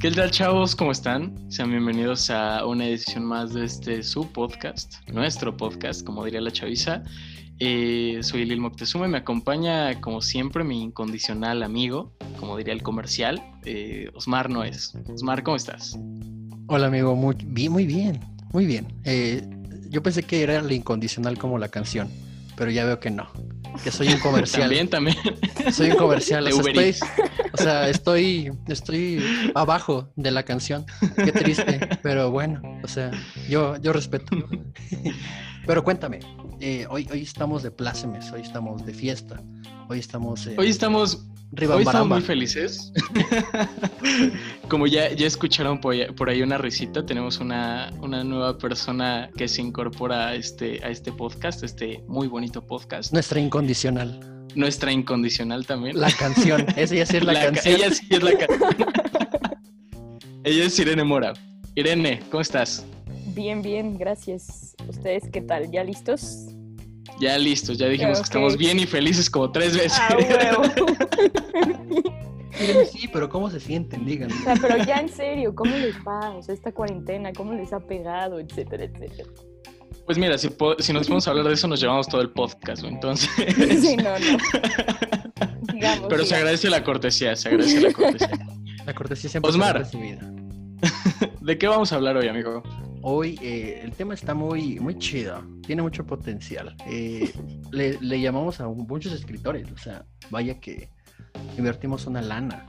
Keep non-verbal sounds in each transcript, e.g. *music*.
¿Qué tal chavos? ¿Cómo están? Sean bienvenidos a una edición más de este su podcast, nuestro podcast, como diría la chaviza. Eh, soy Lil Moctezuma me acompaña, como siempre, mi incondicional amigo, como diría el comercial, eh, Osmar Noes. Osmar, ¿cómo estás? Hola amigo, muy muy bien, muy bien. Eh, yo pensé que era el incondicional como la canción, pero ya veo que no. Que soy un comercial. también, también. Soy un comercial. De o, sea, estoy, o sea, estoy, estoy abajo de la canción. Qué triste, pero bueno, o sea, yo, yo respeto. Pero cuéntame, eh, hoy, hoy estamos de plácemes, hoy estamos de fiesta, hoy estamos... eh, Hoy estamos, hoy estamos muy felices. *laughs* Como ya, ya escucharon por ahí, una risita, tenemos una, una nueva persona que se incorpora a este, a este podcast, este muy bonito podcast. Nuestra incondicional. Nuestra incondicional también. La canción, *laughs* esa ya sí es la, La ca- canción. Ella sí es la canción. *laughs* ella es Irene Mora. Irene, ¿cómo estás? Bien, bien, gracias. ¿Ustedes qué tal? ¿Ya listos? Ya listos, ya dijimos que estamos bien y felices como tres veces. Ah, huevo. *laughs* Sí, pero ¿cómo se sienten? Díganme. O sea, pero ya en serio, ¿cómo les va? O sea, esta cuarentena, ¿cómo les ha pegado? Etcétera, etcétera. Pues mira, si, po- si nos podemos hablar de eso, nos llevamos todo el podcast, ¿no? entonces. *laughs* Sí, no, no. Sigamos. Pero se agradece la cortesía, se agradece la cortesía. La cortesía siempre Osmar. recibida. *laughs* ¿De qué vamos a hablar hoy, amigo? Hoy eh, el tema está muy, muy chido, tiene mucho potencial. Eh, *laughs* le, le llamamos a muchos escritores, o sea, vaya que invertimos una lana.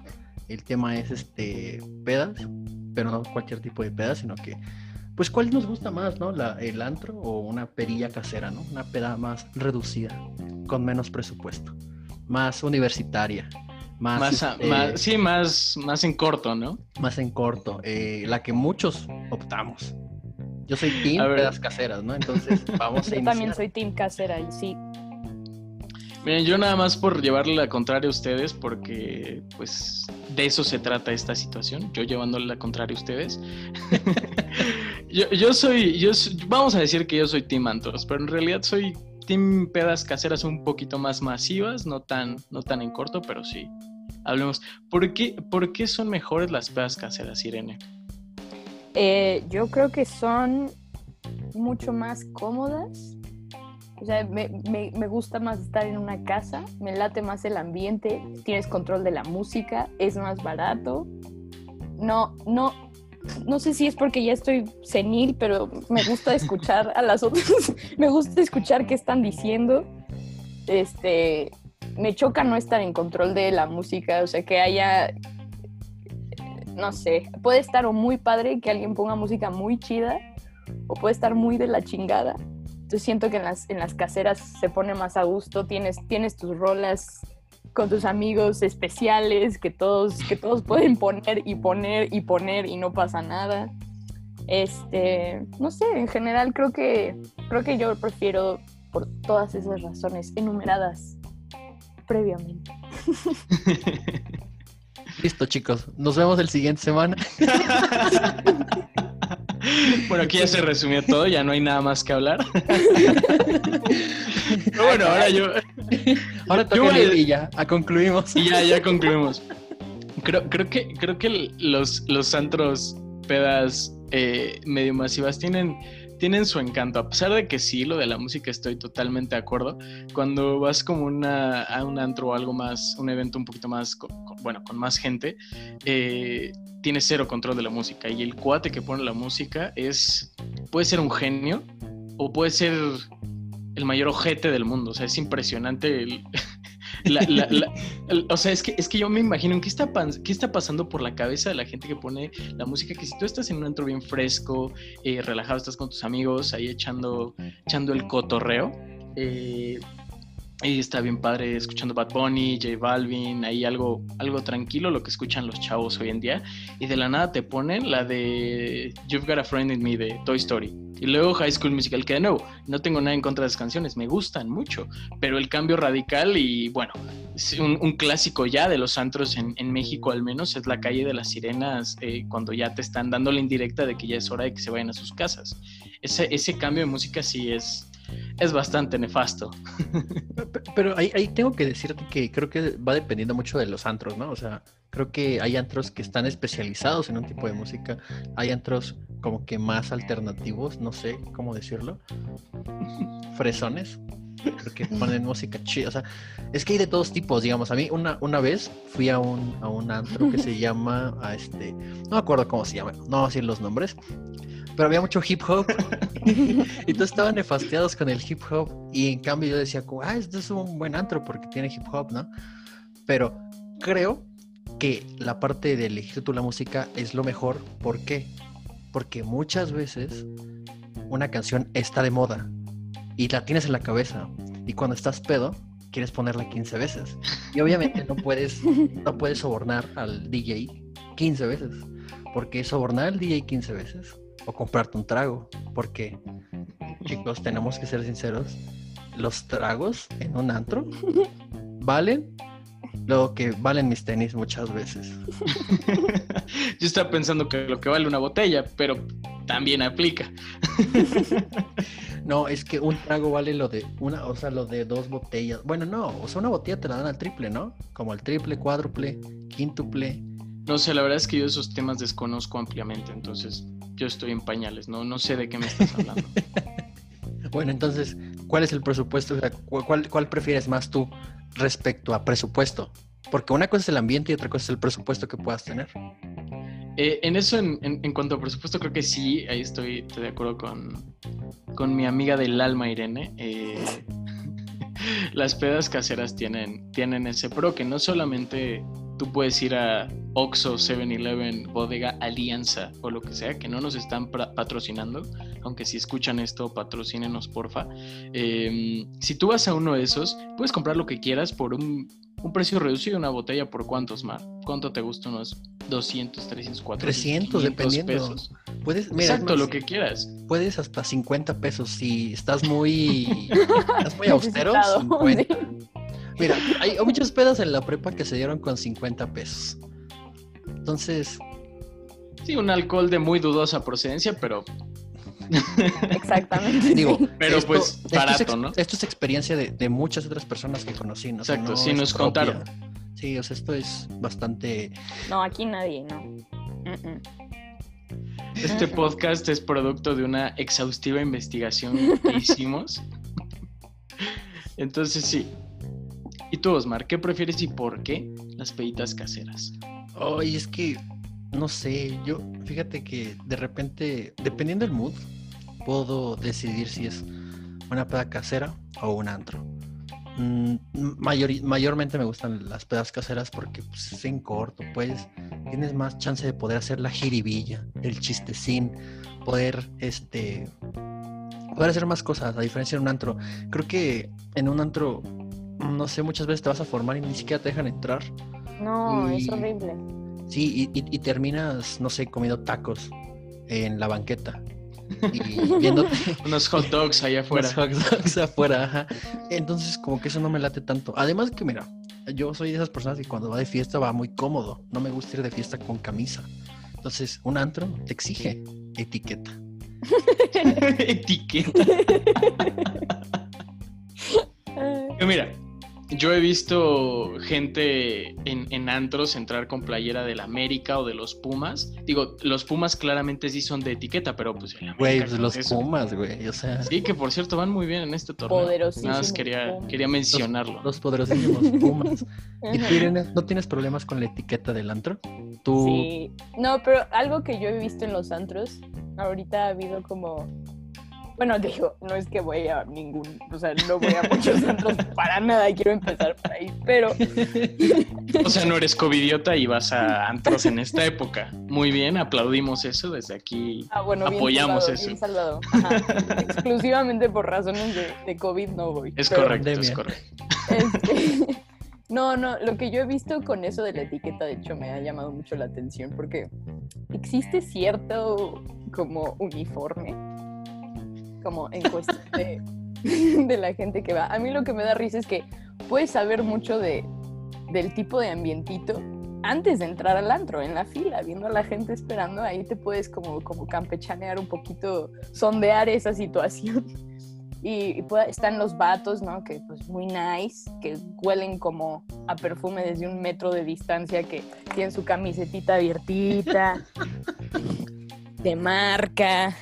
El tema es este pedas, pero no cualquier tipo de pedas, sino que, pues, ¿cuál nos gusta más, no? La, ¿El antro o una perilla casera, no? Una peda más reducida, con menos presupuesto, más universitaria, más, este, más- sí, más, más en corto, ¿no? más en corto, eh, la que muchos optamos. Yo soy team A ver. pedas caseras, ¿no? Entonces *laughs* vamos a Yo iniciar. también soy team casera y sí. Miren, yo nada más por llevarle la contraria a ustedes, porque pues de eso se trata esta situación, yo llevándole la contraria a ustedes. *laughs* yo, yo soy, yo s- vamos a decir que yo soy Team Antros, pero en realidad soy Team Pedas Caseras un poquito más masivas, no tan, no tan en corto, pero sí. Hablemos. ¿Por qué, ¿Por qué son mejores las pedas caseras, Irene? Eh, yo creo que son mucho más cómodas. O sea, me, me- me gusta más estar en una casa, me late más el ambiente, tienes control de la música, es más barato. No, no, no sé si es porque ya estoy senil, pero me gusta escuchar a las otras, *laughs* me gusta escuchar qué están diciendo. Este, me choca no estar en control de la música, o sea, que haya no sé, puede estar muy padre que alguien ponga música muy chida o puede estar muy de la chingada. Entonces siento que en las, en las caseras se pone más a gusto, tienes, tienes tus rolas con tus amigos especiales que todos, que todos pueden poner y poner y poner y no pasa nada. Este, no sé, en general creo que, creo que yo prefiero por todas esas razones enumeradas previamente. *laughs* Listo, chicos. Nos vemos el siguiente semana. *laughs* bueno, aquí ya se resumió todo, ya no hay nada más que hablar. Pero bueno, ahora yo, Ahora toca y ya, a concluimos. Y ya, ya concluimos. Creo, creo que, creo que los, los antros pedas eh, medio masivas tienen, tienen su encanto. A pesar de que sí, lo de la música estoy totalmente de acuerdo. Cuando vas como a un antro o algo más, un evento un poquito más, bueno, con más gente, eh, tienes cero control de la música. Y el cuate que pone la música es, puede ser un genio o puede ser el mayor ojete del mundo. O sea, es impresionante el, la- la- *laughs* la- o sea, es que, es que yo me imagino qué está, qué está pasando por la cabeza de la gente que pone la música, que si tú estás en un antro bien fresco, eh, relajado, estás con tus amigos ahí echando, echando el cotorreo, eh, y está bien padre escuchando Bad Bunny, J Balvin, ahí algo, algo tranquilo, lo que escuchan los chavos hoy en día, y de la nada te ponen la de You've Got a Friend in Me de Toy Story. Y luego High School Musical, que de nuevo, no tengo nada en contra de las canciones, me gustan mucho, pero el cambio radical y bueno, un, un clásico ya de los antros en, en México al menos es la calle de las sirenas eh, cuando ya te están dando la indirecta de que ya es hora de que se vayan a sus casas. Ese, ese cambio de música sí es, es bastante nefasto. Pero ahí, ahí tengo que decirte que creo que va dependiendo mucho de los antros, ¿no? O sea, creo que hay antros que están especializados en un tipo de música, hay antros como que más alternativos, no sé cómo decirlo, fresones, porque ponen música chida, o sea, es que hay de todos tipos, digamos, a mí una, una vez fui a un, a un antro que se *laughs* llama, a este, no me acuerdo cómo se llama, no voy a decir los nombres, pero había mucho hip hop. Y todos estaban nefasteados con el hip hop. Y en cambio yo decía, ah, esto es un buen antro porque tiene hip hop, ¿no? Pero creo que la parte de elegir tú la música es lo mejor, ¿por qué? Porque muchas veces una canción está de moda y la tienes en la cabeza. Y cuando estás pedo quieres ponerla 15 veces. Y obviamente no puedes no puedes sobornar al DJ 15 veces porque sobornar al DJ 15 veces o comprarte un trago porque chicos tenemos que ser sinceros los tragos en un antro *laughs* valen lo que valen mis tenis muchas veces *laughs* Yo estaba pensando que lo que vale una botella, pero también aplica. *laughs* No, es que un trago vale lo de una, o sea, lo de dos botellas. Bueno, no, o sea, una botella te la dan al triple, ¿no? Como al triple, cuádruple, quíntuple. No sé, la verdad es que yo esos temas desconozco ampliamente, entonces yo estoy en pañales, no, no sé de qué me estás hablando. *laughs* Bueno, entonces, ¿cuál es el presupuesto? O sea, cu- ¿cuál, cuál prefieres más tú respecto a presupuesto? Porque una cosa es el ambiente y otra cosa es el presupuesto que puedas tener. Eh, en eso, en, en- en cuanto a presupuesto, creo que sí, ahí estoy, estoy de acuerdo con, con mi amiga del alma, Irene. Eh, las pedas caseras tienen, tienen ese pro que no solamente tú puedes ir a Oxxo, 7-Eleven, Bodega Alianza o lo que sea, que no nos están patrocinando, aunque si escuchan esto, patrocínenos, porfa. Eh, si tú vas a uno de esos, puedes comprar lo que quieras por un, un precio reducido, una botella por cuántos, Mar? ¿Cuánto te gusta? Unos 200, 300, 400, 300, 500 dependiendo. pesos. Puedes, mira, Exacto, más, lo que quieras. puedes hasta 50 pesos si estás muy, *laughs* estás muy austero. Necesitado, 50. sí. Mira, hay muchas pedas en la prepa que se dieron con 50 pesos. Entonces, Sí, un alcohol de muy dudosa procedencia, pero, *laughs* Exactamente. digo, sí. pero esto- pues esto es barato, ¿no? Esto es experiencia de, de muchas otras personas que conocí. ¿no? O sea, Exacto, no sí, nos propia. contaron. Sí, o sea, esto es bastante. No, aquí nadie, no. Este podcast es producto de una exhaustiva investigación que *laughs* hicimos. Entonces sí. ¿Y tú, Osmar, qué prefieres y por qué las peditas caseras? Ay, es que no sé, yo fíjate que de repente, dependiendo del mood, puedo decidir si es una peda casera o un antro. Mm, mayormente me gustan las pedas caseras porque pues, es en corto, pues tienes más chance de poder hacer la jiribilla, el chistecín, poder este poder hacer más cosas, a diferencia de un antro. Creo que en un antro, no sé, muchas veces te vas a formar y ni siquiera te dejan entrar. No, es horrible. Sí, y, y- y terminas, no sé, comiendo tacos en la banqueta y viendo *laughs* Unos hot dogs allá *laughs* afuera. hot dogs afuera. ajá. Entonces, como que eso no me late tanto. Además que, mira, yo soy de esas personas que cuando va de fiesta va muy cómodo. No me gusta ir de fiesta con camisa. Entonces, un antro te exige etiqueta. *laughs* Etiqueta. Eh, Mira, yo he visto gente en, en antros entrar con playera del América o de los Pumas. Digo, los Pumas claramente sí son de etiqueta, pero pues Güey, ¿qué pues los eso? Pumas, güey. O sea, Sí, que por cierto van muy bien en este torneo. Poderosísimos Nada más quería, quería mencionarlo. los poderosísimos Pumas. *laughs* ¿Y tú. Irene, no tienes problemas con la etiqueta del antro? Tú, Sí. No, pero algo que yo he visto en los antros, ahorita ha habido como. Bueno, *laughs* digo, no es que voy a ningún. O sea, no voy a muchos antros para nada, quiero empezar por ahí. Pero *laughs* O sea, no eres covidiota y vas a antros en esta época. Muy bien, aplaudimos eso desde aquí. Ah, bueno, bien Apoyamos salvado, eso. bien salvado. Ajá. Exclusivamente por razones de, de COVID no voy. Es correcto, es correcto. este, *laughs* no, no, lo que yo he visto con eso de la etiqueta, de hecho, me ha llamado mucho la atención porque existe cierto como uniforme, como en cuestión de, *laughs* de la gente que va. A mí lo que me da risa es que puedes saber mucho de, del tipo de ambientito antes de entrar al antro, en la fila, viendo a la gente esperando, ahí te puedes como, como campechanear un poquito, sondear esa situación. *laughs* Y, y puede- están los vatos, ¿no? Que pues muy nice, que huelen como a perfume desde un metro de distancia, que tienen su camisetita abiertita, *laughs* de marca.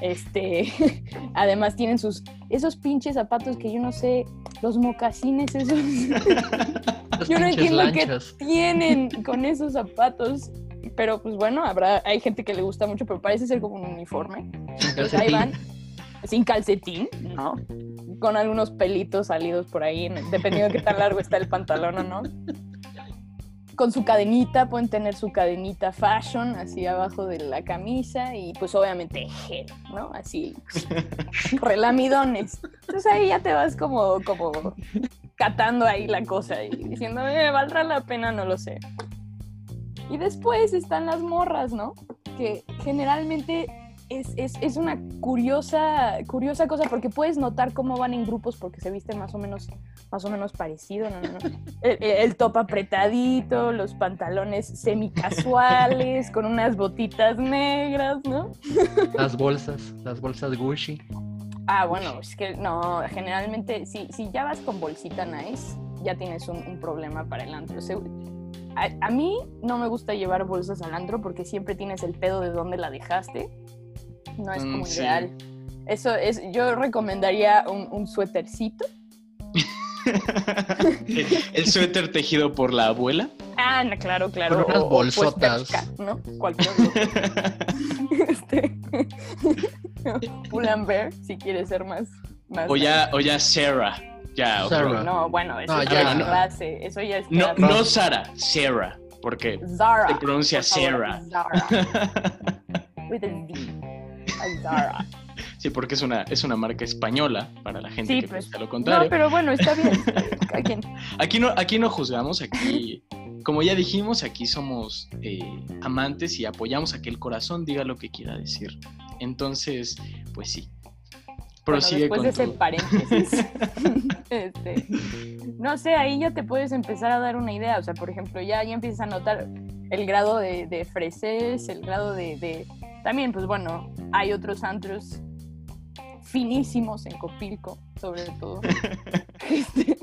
Este, *laughs* además tienen sus, esos pinches zapatos que yo no sé, los mocasines esos. *laughs* Yo no entiendo qué tienen *laughs* con esos zapatos. Pero pues bueno, habrá, hay gente que le gusta mucho, pero parece ser como un uniforme. Pues ahí van, sin calcetín, ¿no? Con algunos pelitos salidos por ahí, dependiendo de qué tan largo está el pantalón o no. Con su cadenita, pueden tener su cadenita fashion así abajo de la camisa y pues obviamente gel, ¿no? Así, *laughs* relamidones. Entonces ahí ya te vas como, como catando ahí la cosa y diciendo, "Eh, ¿valdrá la pena? No lo sé. Y después están las morras, ¿no? Que generalmente es, es, es una curiosa, curiosa cosa porque puedes notar cómo van en grupos porque se visten más o menos, más o menos parecido, ¿no? ¿no? El, el top apretadito, los pantalones semicasuales, con unas botitas negras, ¿no? Las bolsas, las bolsas Gucci. Ah, bueno, es que no, generalmente si, si ya vas con bolsita nice, ya tienes un, un problema para el antro. Se- a, a mí no me gusta llevar bolsas al antro porque siempre tienes el pedo de dónde la dejaste. No es Mm, como sí. ideal. Eso es, yo recomendaría un, un suétercito. *laughs* El suéter tejido por la abuela. Ah, no, claro, claro. Con unas o- o, pues, bolsotas. percha, ¿no? Cualquier *laughs* este, *laughs* Pull&Bear, si quieres ser más... más O ya, o ya Sarah. Ya, otro- Sarah. No, bueno, eso No, ya, ya, es no. clase. Eso ya es No, clase. no Sara, Sarah. Porque Zara. se pronuncia por favor, Sarah. Zara. With a Z. A Zara. Sí, porque es una, es una marca española para la gente Sí, que pues. piensa lo No, contrario. pero bueno, está bien. *laughs* Aquí no, aquí no juzgamos, aquí, como ya dijimos, aquí somos eh, amantes y apoyamos a que el corazón diga lo que quiera decir. Entonces, pues sí. Bueno, después con de ese paréntesis. *laughs* este, no sé, ahí ya te puedes empezar a dar una idea. O sea, por ejemplo, ya, ya empiezas a notar el grado de, de freses, el grado de, de- También, pues bueno, hay otros antros finísimos en Copilco, sobre todo. *laughs* Este,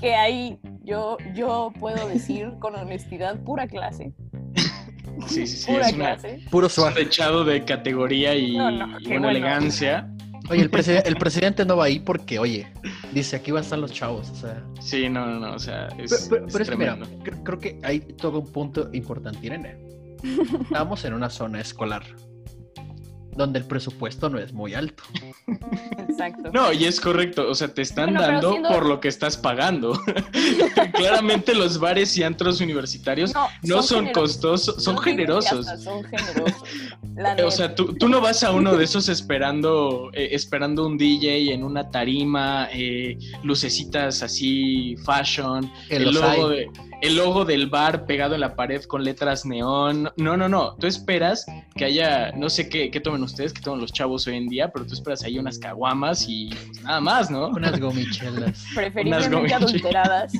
que ahí yo, yo puedo decir con honestidad, pura clase. Sí, sí, sí, Pura es, una- clase. Puro swag. techado de categoría y, No, no, y qué buena bueno. elegancia. Oye, el, preside- el presidente no va ahí porque, oye, dice, aquí van a estar los chavos, o sea... Sí, no, no, no, o sea, es, Pero, pero- es pero es que, mira, creo que hay todo un punto importante, Irene. *laughs* Estamos en una zona escolar donde el presupuesto no es muy alto. Exacto. No, y es correcto, o sea, te están Bueno, dando siendo- por lo que estás pagando. *laughs* Claramente los bares y antros universitarios no, son, costosos, son generosos. Son generosos. O sea, tú, tú no vas a uno de esos esperando, eh, esperando un DJ en una tarima, eh, lucecitas así, fashion, el logo, de, el logo del bar pegado en la pared con letras neón. No, no, no. Tú esperas que haya, no sé qué, qué tomen ustedes, qué toman los chavos hoy en día, pero tú esperas ahí unas caguamas y pues, nada más, ¿no? Unas gomichelas. *laughs* Preferiblemente gomichelas. adulteradas.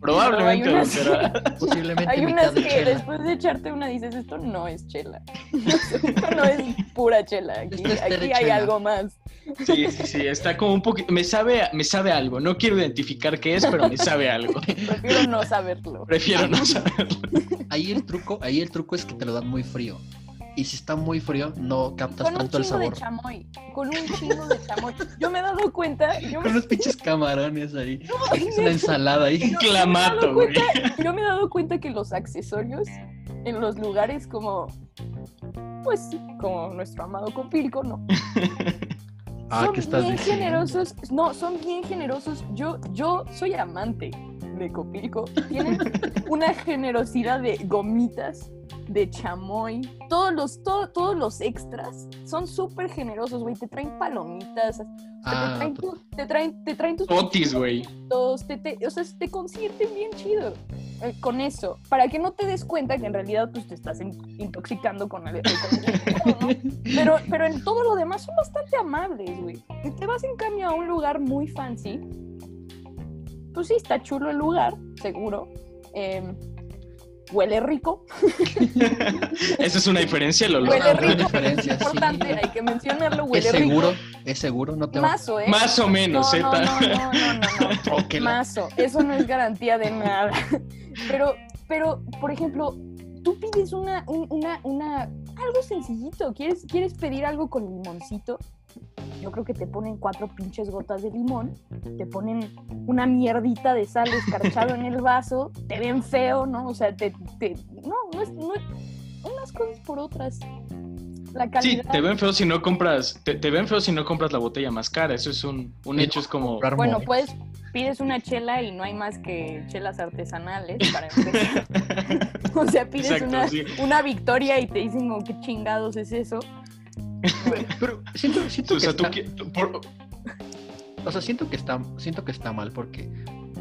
Probablemente. Hay unas- adulterada. *laughs* Posiblemente Hay unas que chela. después de echarte una dices, esto no es chela. *laughs* esto no es pura chela. Aquí, es hay chela. algo más. Sí, sí, sí. Está como un poquito. Me sabe, me sabe algo. No quiero identificar qué es, pero me sabe algo. Prefiero no saberlo. Prefiero no saberlo. Ahí el truco, ahí el truco es que te lo dan muy frío. Y si está muy frío, no captas Con un tanto el chingo de sabor. chamoy. Con un chingo de chamoy. Yo me he dado cuenta. Yo me, Con unos pinches camarones ahí. Ay, Es una ensalada ahí. Un clamato, güey. yo me he dado cuenta que los accesorios en los lugares como. Pues como nuestro amado Copilco, no. *laughs* Ah, son ¿qué estás bien diciendo? generosos. No, son bien generosos. Yo, yo soy amante de Copilco. Tienen *laughs* una generosidad de gomitas, de chamoy. Todos los, todo- todos los extras son súper generosos, güey. Te traen palomitas. Ah, te, traen tu- te, traen, te traen tus Otis, güey. te, te- o sea, te consienten bien chido eh, con eso, para que no te des cuenta que en realidad pues, te estás in- intoxicando con el, ¿no? *laughs* pero, pero en todo lo demás son bastante amables, güey. Si te vas en cambio a un lugar muy fancy, pues sí, está chulo el lugar, seguro. em, huele rico. *laughs* Esa es una diferencia, lo Huele Una rico, es importante, sí. hay que mencionarlo, huele ¿Es seguro? rico. ¿Es seguro? No te va Mazo, ¿eh? Más o menos, no, ¿eh? no, no, no, no, no, *laughs* Mazo, eso no es garantía de nada. *laughs* Pero, pero, por ejemplo, tú pides una, un- una, una, algo sencillito, ¿quieres, quieres pedir algo con limoncito? Yo creo que te ponen cuatro pinches gotas de limón, te ponen una mierdita de sal escarchado en el *laughs* vaso, te ven feo, ¿no? O sea, te, te- no, no es, no es- unas cosas por otras. La Sí, calidad. te ven feo si no compras, te, te ven feo si no compras la botella más cara. Eso es un, un Sí, hecho, es como. Bueno, pues pides una chela y no hay más que chelas artesanales para *laughs* empezar. *laughs* O sea, pides Exacto, una, sí. una victoria y te dicen como qué chingados es eso. Pero siento, siento O que tú está, por- o sea, siento que está, siento que está mal porque,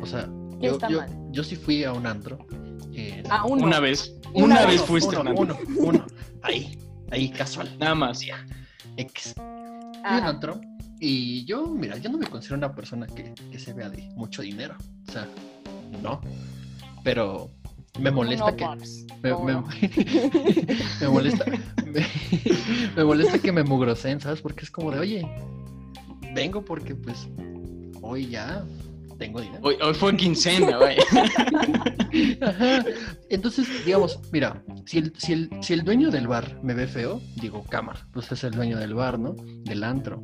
o sea, ¿Qué yo, yo, yo sí fui a un antro. eh, A uno. una vez, Una una, vez. vez fuiste uno, a un uno, antro. uno, ahí, ahí casual. Nada más. X. Fui a un antro y yo, mira, yo no me considero una persona que, que se vea de mucho dinero. O sea, no. Pero me molesta No, que. Me, ¿Cómo *laughs* me- molesta. Me, me molesta que me mugrosen, ¿sabes? Porque es como de, oye, vengo porque pues hoy ya tengo dinero. Hoy, hoy fue quincena, vaya. *laughs* Ajá. Entonces, digamos, mira, si el, si, el, si el dueño del bar me ve feo, digo, cámara, pues es el dueño del bar, ¿no? Del antro.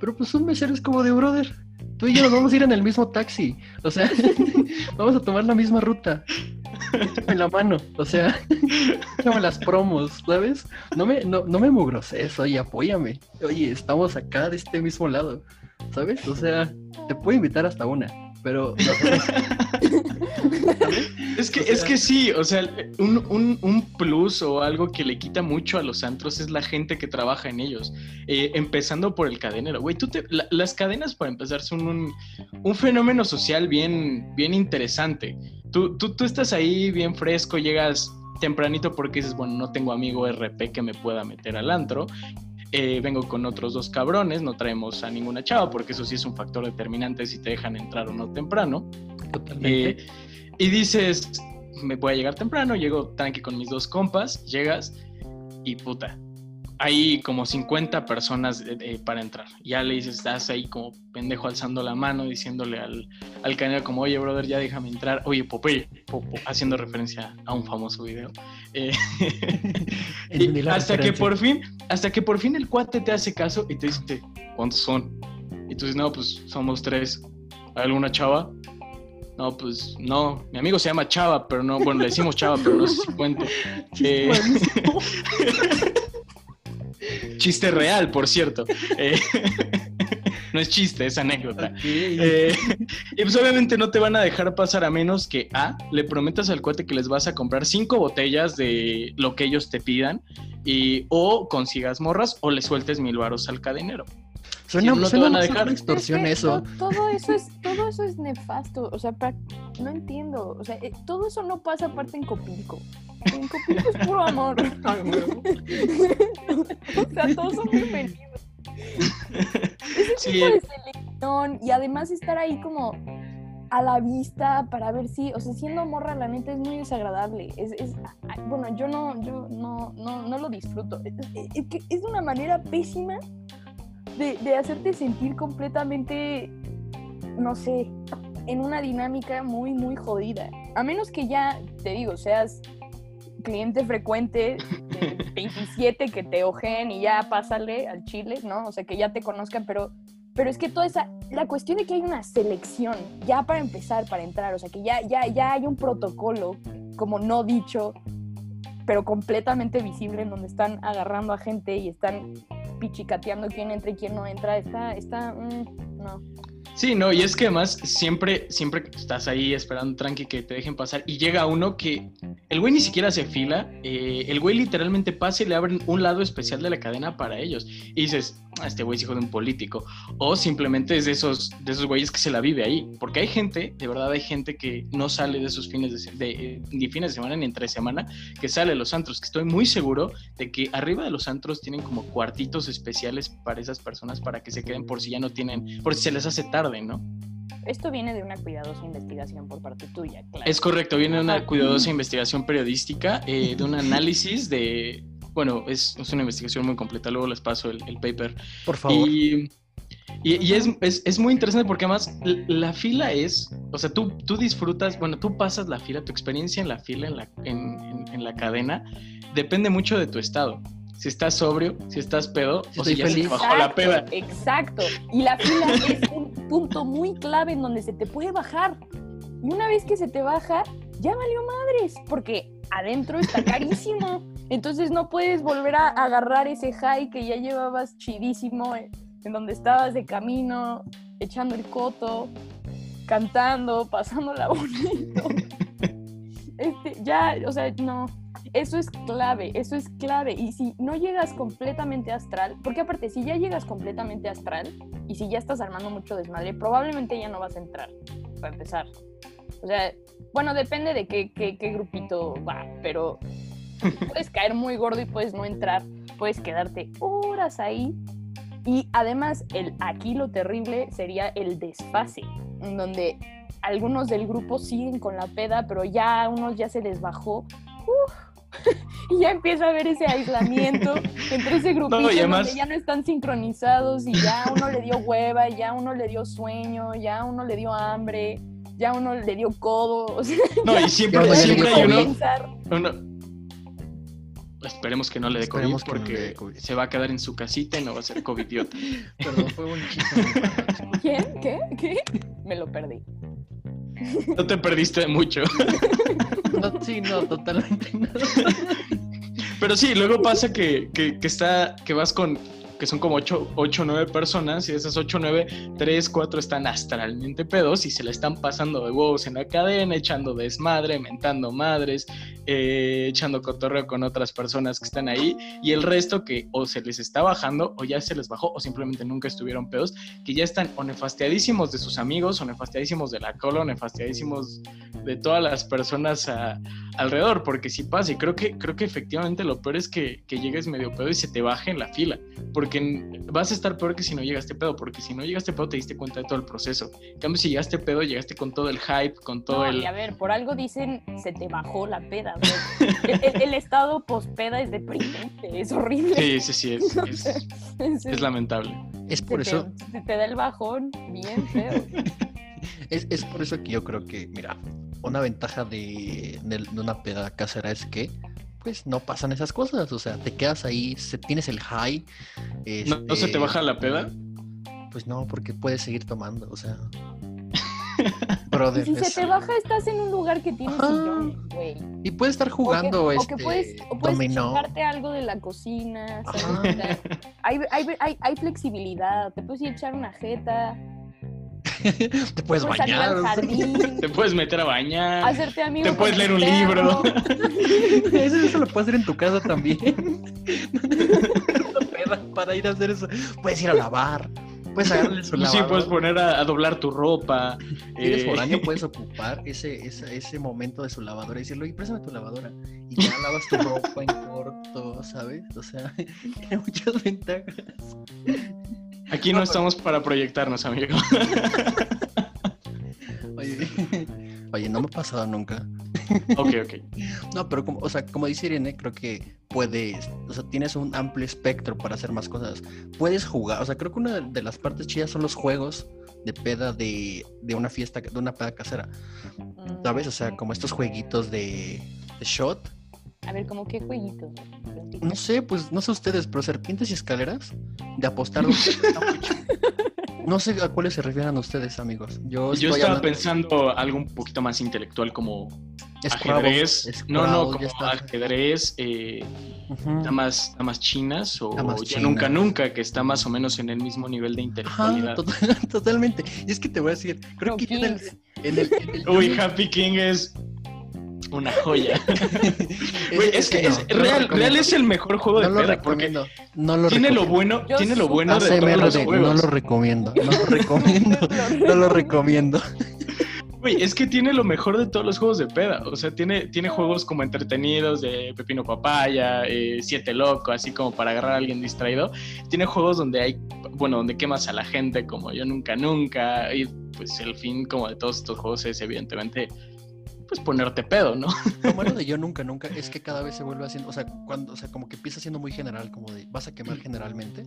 Pero pues un mesero es como de brother. Tú y yo nos vamos a ir en el mismo taxi. O sea, *laughs* vamos a tomar la misma ruta. *laughs* En la mano. O sea, *laughs* échame las promos, ¿sabes? No me, no, no me mugroses, oye, apóyame. Oye, estamos acá de este mismo lado. ¿Sabes? O sea, te puedo invitar hasta una. Pero *laughs* *laughs* Es que, O sea- es que sí, o sea, un, un- un plus o algo que le quita mucho a los antros es la gente que trabaja en ellos. Eh, empezando por el cadenero. Güey, tú te- la- las cadenas, para empezar, son un, un fenómeno social bien, bien interesante. Tú, tú, tú estás ahí bien fresco, llegas tempranito porque dices, bueno, no tengo amigo RP que me pueda meter al antro. Eh, vengo con otros dos cabrones, no traemos a ninguna chava porque eso sí es un factor determinante si te dejan entrar o no temprano. totalmente. Eh, y dices, me voy a llegar temprano, llego tranqui con mis dos compas, llegas y puta, hay como 50 personas eh, eh, para entrar. Ya le dices, estás ahí como pendejo alzando la mano, diciéndole al, al canal como, oye, brother, ya déjame entrar. Oye, Popeye, Popo, haciendo referencia a un famoso video. Eh, *laughs* y hasta que por fin, hasta que por fin el cuate te hace caso y te dice, ¿cuántos son? Y tú dices, no, pues somos tres. ¿Hay alguna chava? No, pues no. Mi amigo se llama Chava, pero no, bueno, le decimos Chava, pero no sé si cuente. *laughs* Eh, *laughs* chiste real, por cierto. Eh, *laughs* no es chiste, es anécdota. Eh, y pues obviamente no te van a dejar pasar a menos que A, le prometas al cuate que les vas a comprar cinco botellas de lo que ellos te pidan y o consigas morras o le sueltes mil varos al cadenero. Suena, no te suena van a dejar. extorsión Es que eso. to- Todo eso es, todo eso es nefasto. O sea, no entiendo. O sea, eh, todo eso no pasa aparte en Copilco. En Copilco es puro amor. *laughs* o sea, todos son bienvenidos. Ese Sí, tipo de selección y además estar ahí como a la vista para ver si, o sea, siendo morra, la neta es muy desagradable. Es, es- bueno, yo no, yo no, no, no lo disfruto. Es, es- es que es una manera pésima de, de hacerte sentir completamente, no sé, en una dinámica muy, muy jodida. A menos que ya, te digo, seas cliente frecuente de *laughs* 27 que te ojeen y ya pásale al chile, ¿no? O sea, que ya te conozcan, pero, pero es que toda esa, la cuestión de que hay una selección, ya para empezar, para entrar, o sea, que ya, ya, ya hay un protocolo, como no dicho, pero completamente visible, en donde están agarrando a gente y están pichicateando quién entra y quién no entra, está, está, mm, no. Sí, no, y es que además siempre, siempre estás ahí esperando tranqui que te dejen pasar y llega uno que el güey ni siquiera se fila, eh, el güey literalmente pasa y le abren un lado especial de la cadena para ellos. Y dices, "Ah, este güey es hijo de un político. O simplemente es de esos, de esos güeyes que se la vive ahí. Porque hay gente, de verdad hay gente que no sale de esos fines de, de, ni fines de semana ni entre semana, que sale de los antros. Que estoy muy seguro de que arriba de los antros tienen como cuartitos especiales para esas personas para que se queden por si ya no tienen, por si se les hace tarde, ¿no? esto viene de una cuidadosa investigación por parte tuya, claro. Es correcto, viene de una cuidadosa investigación periodística, eh, de un *laughs* análisis de, bueno, es, es una investigación muy completa, luego les paso el, el paper. Por favor. Y, y- y es, es- es muy interesante porque además la fila es, o sea, tú, tú disfrutas, bueno, tú pasas la fila, tu experiencia en la fila, en la, en, en- en la cadena, depende mucho de tu estado. Si estás sobrio, si estás pedo, Si o si ya se te feliz. bajó la peda. Exacto. Y la fila es un punto muy clave en donde se te puede bajar. Y una vez que se te baja, ya valió madres, porque adentro está *laughs* carísimo. Entonces no puedes volver a agarrar ese high que ya llevabas chidísimo, eh, en donde estabas de camino, echando el coto, cantando, *laughs* pasándola bonito. *laughs* Este, ya, o sea, no. Eso es clave, eso es clave. Y si no llegas completamente astral, porque aparte, si ya llegas completamente astral y si ya estás armando mucho desmadre, probablemente ya no vas a entrar, para empezar. O sea, bueno, depende de qué, qué, qué grupito va, pero puedes caer muy gordo y puedes no entrar, puedes quedarte horas ahí. Y además, el, aquí lo terrible sería el desfase, en donde algunos del grupo siguen con la peda, pero ya a unos ya se les bajó. Uf, *laughs* y ya empieza a haber ese aislamiento entre ese grupito No, además- donde ya no están sincronizados y ya uno le dio hueva, ya uno le dio sueño, ya uno le dio hambre, ya uno le dio codo. *laughs* O sea, No, y siempre, hay uno- Esperemos que no le dé COVID Esperemos no porque le dé COVID. se va a quedar en su casita y no va a ser covidiota. *laughs* Perdón, fue un. ¿Quién? ¿Qué? ¿Qué? Me lo perdí. No te perdiste mucho. *laughs* No, sí, no, totalmente no. Pero sí, luego pasa que, que, que está, que vas con, que son como 8 o 9 personas y de esas 8 o 9, 3, 4 están astralmente pedos y se la están pasando de huevos en la cadena, echando desmadre, mentando madres, eh, echando cotorreo con otras personas que están ahí y el resto que o se les está bajando o ya se les bajó o simplemente nunca estuvieron pedos, que ya están o nefastiadísimos de sus amigos o nefastiadísimos de la cola o nefastiadísimos de todas las personas a- alrededor, porque si pasa, y creo que, creo que efectivamente lo peor es que, que llegues medio pedo y se te baje en la fila, porque n- vas a estar peor que si no llegaste pedo, porque si no llegaste pedo te diste cuenta de todo el proceso. En cambio, si llegaste pedo, llegaste con todo el hype, con todo No, el... y a ver, por algo dicen se te bajó la peda. El, el- el estado pospeda es deprimente, es horrible. Sí, sí, sí, es, *laughs* es- sea, es- es lamentable. Es se por te- eso, se te da el bajón bien feo. *laughs* es, es por eso que yo creo que, mira, una ventaja de, de- de una peda casera es que pues no pasan esas cosas, o sea, te quedas ahí, se, tienes el high. ¿No, no se te este, baja la peda? Pues no, porque puedes seguir tomando, o sea. *laughs* Y si se te baja, estás en un lugar que tiene Ajá. sillones, güey. Y puedes estar O que- jugando o este que puedes, o puedes algo de la cocina. hay, hay, hay, hay flexibilidad. Te puedes ir a echar una jeta, *laughs* te puedes bañar. al jardín, Te puedes meter a bañar. hacerte amigo. Te puedes leer un perro. libro. *laughs* Eso, eso lo puedes hacer en tu casa también. *laughs* Para ir a hacer eso. Puedes ir a lavar. Puedes agarrarle su Sí, lavadora. puedes poner a, a doblar tu ropa. Eres eh, foráneo, puedes ocupar ese, ese, ese momento de su lavadora y decirle, oye, préstame tu lavadora. Y ya lavas tu ropa en corto, ¿sabes? O sea, tiene muchas ventajas. Aquí no estamos para proyectarnos, amigo. Oye, *laughs* oye, no me ha pasado nunca. ok, ok. No, pero como, o sea, como dice Irene, creo que puedes, o sea, tienes un amplio espectro para hacer más cosas. Puedes jugar, o sea, creo que una de las partes chidas son los juegos de peda de, de una fiesta, de una peda casera. Mm, ¿Sabes? O sea, como estos jueguitos de, de shot. A ver, como qué jueguitos. No sé, pues no sé ustedes, pero serpientes y escaleras de apostar. no sé a cuáles se refieran ustedes, amigos. Yo, estaba hablando- pensando algo un poquito más intelectual como ajedrez. No, no, como está. ajedrez, eh, Ujú. damas, damas chinas o Damas yo nunca chinas. nunca, que está más o menos en el mismo nivel de Ajá, intelectualidad. total- *laughs* totalmente. Y es que te voy a decir, creo que el, en el- en el- Uy, Happy King es una joya. *laughs* Güey, es que no, es, no lo real, es el mejor juego de No lo peda porque recomiendo. No lo tiene lo recomiendo. bueno, Yo tiene lo bueno de todos los de, juegos. no lo recomiendo. No lo recomiendo. *laughs* no lo recomiendo. Güey, Güey, es que tiene lo mejor de todos los juegos de peda. O sea, tiene, tiene juegos como entretenidos de Pepino Papaya, eh, Siete Loco, así como para agarrar a alguien distraído. Tiene juegos donde hay, bueno, donde quemas a la gente como Yo Nunca Nunca. Y pues el fin como de todos estos juegos es evidentemente pues ponerte pedo, ¿no? Lo malo de yo *laughs* nunca, nunca es que cada vez se vuelve haciendo, o sea, cuando, o sea, como que empieza siendo muy general, como de vas a quemar generalmente,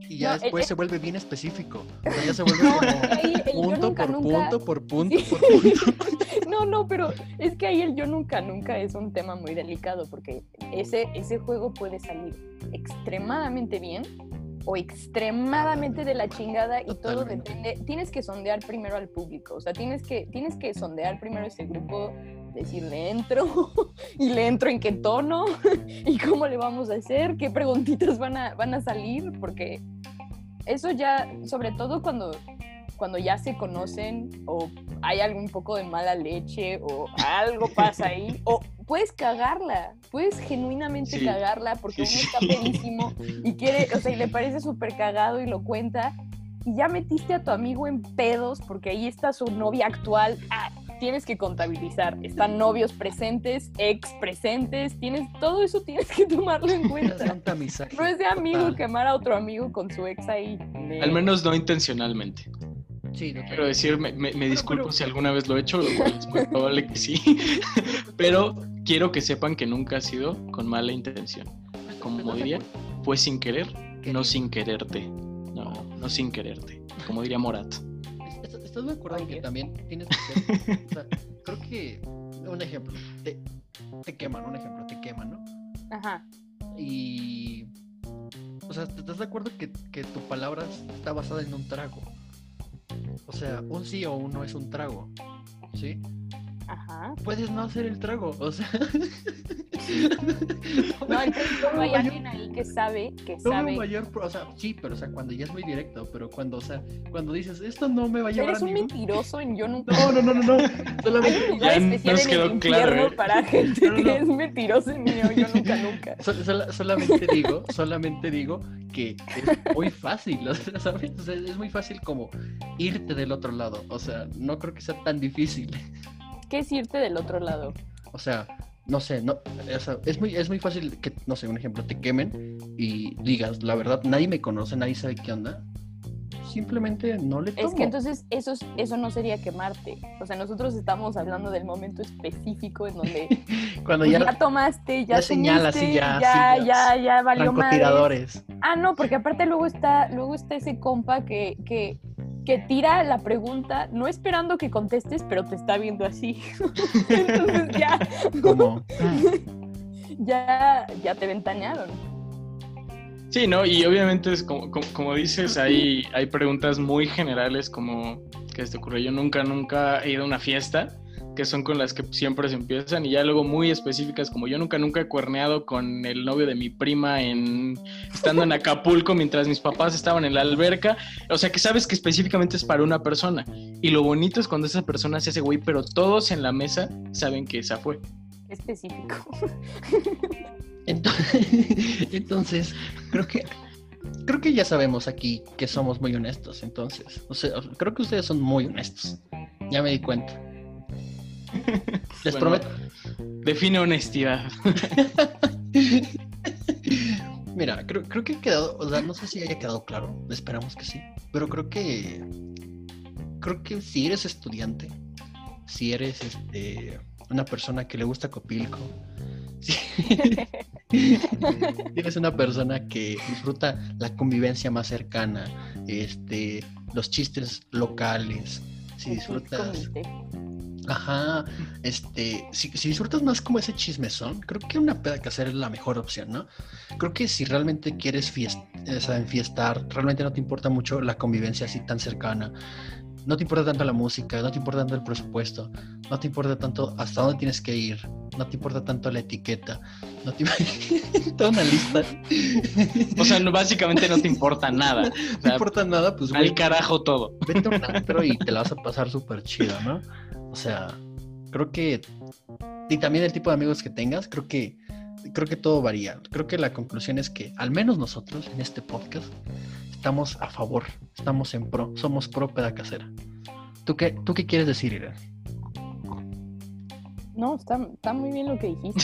y ya No, después el- se vuelve bien específico. O sea, ya se *laughs* vuelve como ahí el yo punto nunca, por nunca- punto por punto Sí. por *laughs* punto. No, no, pero es que ahí el yo nunca, nunca es un tema muy delicado porque ese, ese juego puede salir extremadamente bien o extremadamente de la chingada y todo depende. Tienes que sondear primero al público, o sea, tienes que, tienes que sondear primero ese grupo, decir, le entro *laughs* y le entro en qué tono *laughs* y cómo le vamos a hacer, qué preguntitas van a, van a salir, porque eso ya, sobre todo cuando cuando ya se conocen o hay algún poco de mala leche o algo pasa ahí, o puedes cagarla, puedes genuinamente Sí. cagarla porque Sí, uno está pedísimo y quiere, o sea, y le parece súper cagado y lo cuenta y ya metiste a tu amigo en pedos porque ahí está su novia actual. Ah, tienes que contabilizar, están novios presentes, ex presentes, tienes todo eso tienes que tomarlo en cuenta. No es de amigo quemar a otro amigo con su ex ahí. Al menos no intencionalmente. Sí, total. Quiero decir, me, me- me disculpo pero- si alguna vez lo he hecho, lo cual es *laughs* muy probable que sí. *laughs* Pero quiero que sepan que nunca ha sido con mala intención. Como diría, fue sin querer, no sin quererte. No, no sin quererte. Como diría Morat. ¿Estás, de acuerdo en que también tienes que ser, o sea, *laughs* creo que, un ejemplo, te, te queman, un ejemplo, te queman, ¿no? Ajá. Y, o sea, ¿estás de acuerdo que, que tu palabra está basada en un trago? O sea, un sí o un no es un trago, ¿sí? Ajá. Puedes no hacer el trago, o sea... No, el punto, No, hay alguien que sabe, que No veo sabe. mayor, o sea, sí, pero o sea, cuando ya es muy directo, pero cuando, o sea, cuando dices, esto no me va a llevar Eres a un ningún... mentiroso en yo nunca. No, no, no, no, no, *laughs* Hay solamente... un lugar Ya especial nos en quedó el claro, infierno ¿eh? para gente No, no, no. que es mentiroso en yo, yo nunca, *laughs* nunca. Sol- sola- solamente digo, solamente digo que es muy fácil, o sea, ¿sabes? O sea, es muy fácil como irte del otro lado, o sea, no creo que sea tan difícil. ¿Qué es irte del otro lado? O sea, no sé, no, o sea, es muy, es muy fácil que, no sé, un ejemplo, te quemen y digas, la verdad, nadie me conoce, nadie sabe qué onda. Simplemente no le tomo. Es que entonces eso, es- eso no sería quemarte. O sea, nosotros estamos hablando del momento específico en donde *laughs* Cuando pues, ya, ya, tomaste, ya, ya señalas, sí, ya, ya, sí, ya, ya valió madres. francotiradores. Ah, no, porque aparte luego está, luego está ese compa que, que, que tira la pregunta, no esperando que contestes, pero te está viendo así. *laughs* Entonces ya, Como, *laughs* ya, ya te ventanearon. Sí, ¿no? Y obviamente es como, como, como dices, hay, hay preguntas muy generales como ¿qué se te ocurre? Yo nunca, nunca he ido a una fiesta, que son con las que siempre se empiezan, y ya luego muy específicas como yo nunca, nunca he cuerneado con el novio de mi prima en estando en Acapulco mientras mis papás estaban en la alberca. O sea que sabes que específicamente es para una persona. Y lo bonito es cuando esa persona se hace güey, pero todos en la mesa saben que esa fue. Específico. Entonces, *laughs* entonces, creo que creo que ya sabemos aquí que somos muy honestos, entonces. O sea, creo que ustedes son muy honestos. Ya me di cuenta. Les Bueno, prometo. Define honestidad. *laughs* Mira, creo, creo que ha quedado, o sea, no sé si haya quedado claro, esperamos que sí, pero creo que creo que si eres estudiante, si eres este una persona que le gusta Copilco, *laughs* si, si *laughs* eres una persona que disfruta la convivencia más cercana, este, los chistes locales, si disfrutas Comité. Ajá, este, si, si disfrutas más como ese chismezón, creo que una peda casera es la mejor opción, ¿no? Creo que si realmente quieres fiest o sea, enfiestar, realmente no te importa mucho la convivencia así tan cercana, no te importa tanto la música, no te importa tanto el presupuesto, no te importa tanto hasta dónde tienes que ir, no te importa tanto la etiqueta, no te *laughs* toda una lista. O sea, no- básicamente no te importa nada. O *laughs* no te importa nada, pues güey, al carajo todo. vete a un *laughs* antro y te la vas a pasar súper chido, ¿no? O sea, creo que. Y también el tipo de amigos que tengas, creo que. Creo que todo varía. Creo que la conclusión es que, al menos nosotros en este podcast, estamos a favor, estamos en pro, somos pro peda casera. ¿Tú qué, ¿Tú qué quieres decir, Irene? No, está, está muy bien lo que dijiste.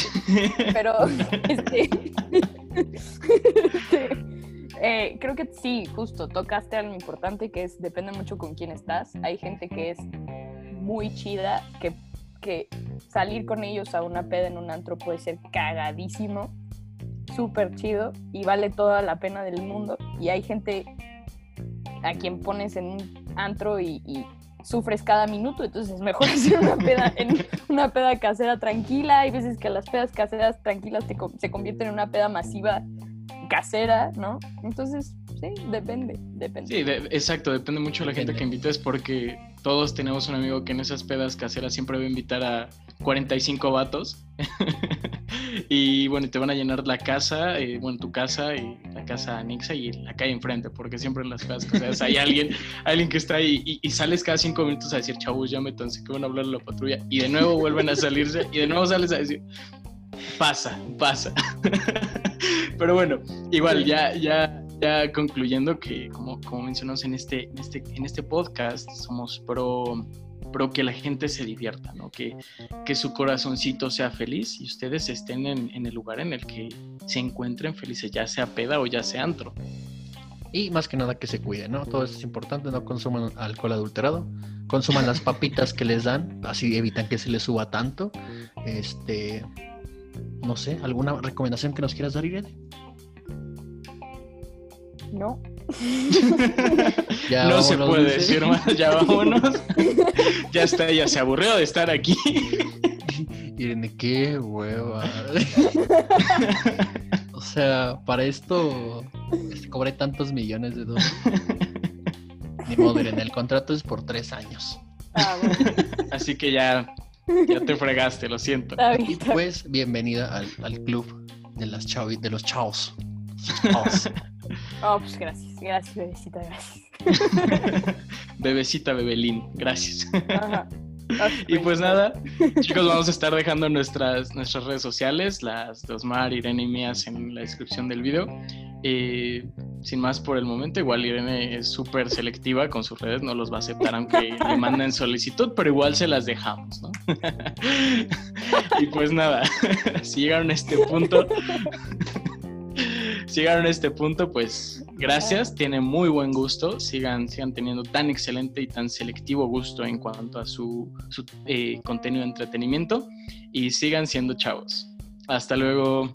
*laughs* Pero *laughs* este, este, *laughs* eh, creo que sí, justo, tocaste algo importante que es, depende mucho con quién estás. Hay gente que es muy chida, que, que salir con ellos a una peda en un antro puede ser cagadísimo, súper chido y vale toda la pena del mundo. Y hay gente a quien pones en un antro y, y sufres cada minuto, entonces es mejor *laughs* hacer una peda, en una peda casera tranquila. Hay veces que las pedas caseras tranquilas te se convierten en una peda masiva casera, ¿no? Entonces, sí, depende, depende. Sí, de- exacto, depende mucho de la gente que invites porque todos tenemos un amigo que en esas pedas caseras siempre va a invitar a 45 vatos. *laughs* y bueno, te van a llenar la casa, eh, bueno, tu casa y la casa anexa y la calle enfrente, porque siempre en las pedas caseras hay *laughs* alguien, alguien que está ahí y, y sales cada cinco minutos a decir, chavos, ya métanse, que van a hablar de la patrulla. Y de nuevo vuelven a salirse y de nuevo sales a decir, pasa, pasa. *laughs* Pero bueno, igual, ya, ya, ya concluyendo que, como, como mencionamos en este, en, este, en este podcast, somos pro, pro que la gente se divierta, ¿no? Que, que su corazoncito sea feliz y ustedes estén en, el lugar en el que se encuentren felices, ya sea peda o ya sea antro. Y más que nada que se cuiden, ¿no? Todo eso es importante, no consuman alcohol adulterado, consuman las papitas que les dan, así evitan que se les suba tanto. Este, no sé, ¿alguna recomendación que nos quieras dar, Irene? No, *laughs* Ya no se puede decir más, ya *laughs* vámonos. ya está, ya se aburrió de estar aquí. Irene, qué hueva. *laughs* o sea, para esto este, cobré tantos millones de dólares. Ni modo, Irene, el contrato es por tres años. ah, bueno, Así que ya, ya te fregaste, lo siento. está bien, Y está bien. pues, bienvenida al, al club de las chavi, de los chaos. Chaos. Oh, pues gracias, gracias, bebecita, gracias. *laughs* Bebecita Bebelín, gracias. Ajá. *laughs* Y pues nada, *laughs* chicos, vamos a estar dejando nuestras, nuestras redes sociales, las de Osmar, Irene y mías en la descripción del video. Eh, sin más por el momento, igual Irene es súper selectiva con sus redes, no los va a aceptar aunque le manden solicitud, pero igual se las dejamos, ¿no? y pues nada, si llegaron a este punto, si llegaron a este punto, pues gracias, tiene muy buen gusto, sigan, sigan teniendo tan excelente y tan selectivo gusto en cuanto a su, su, eh, contenido de entretenimiento y sigan siendo chavos. Hasta luego.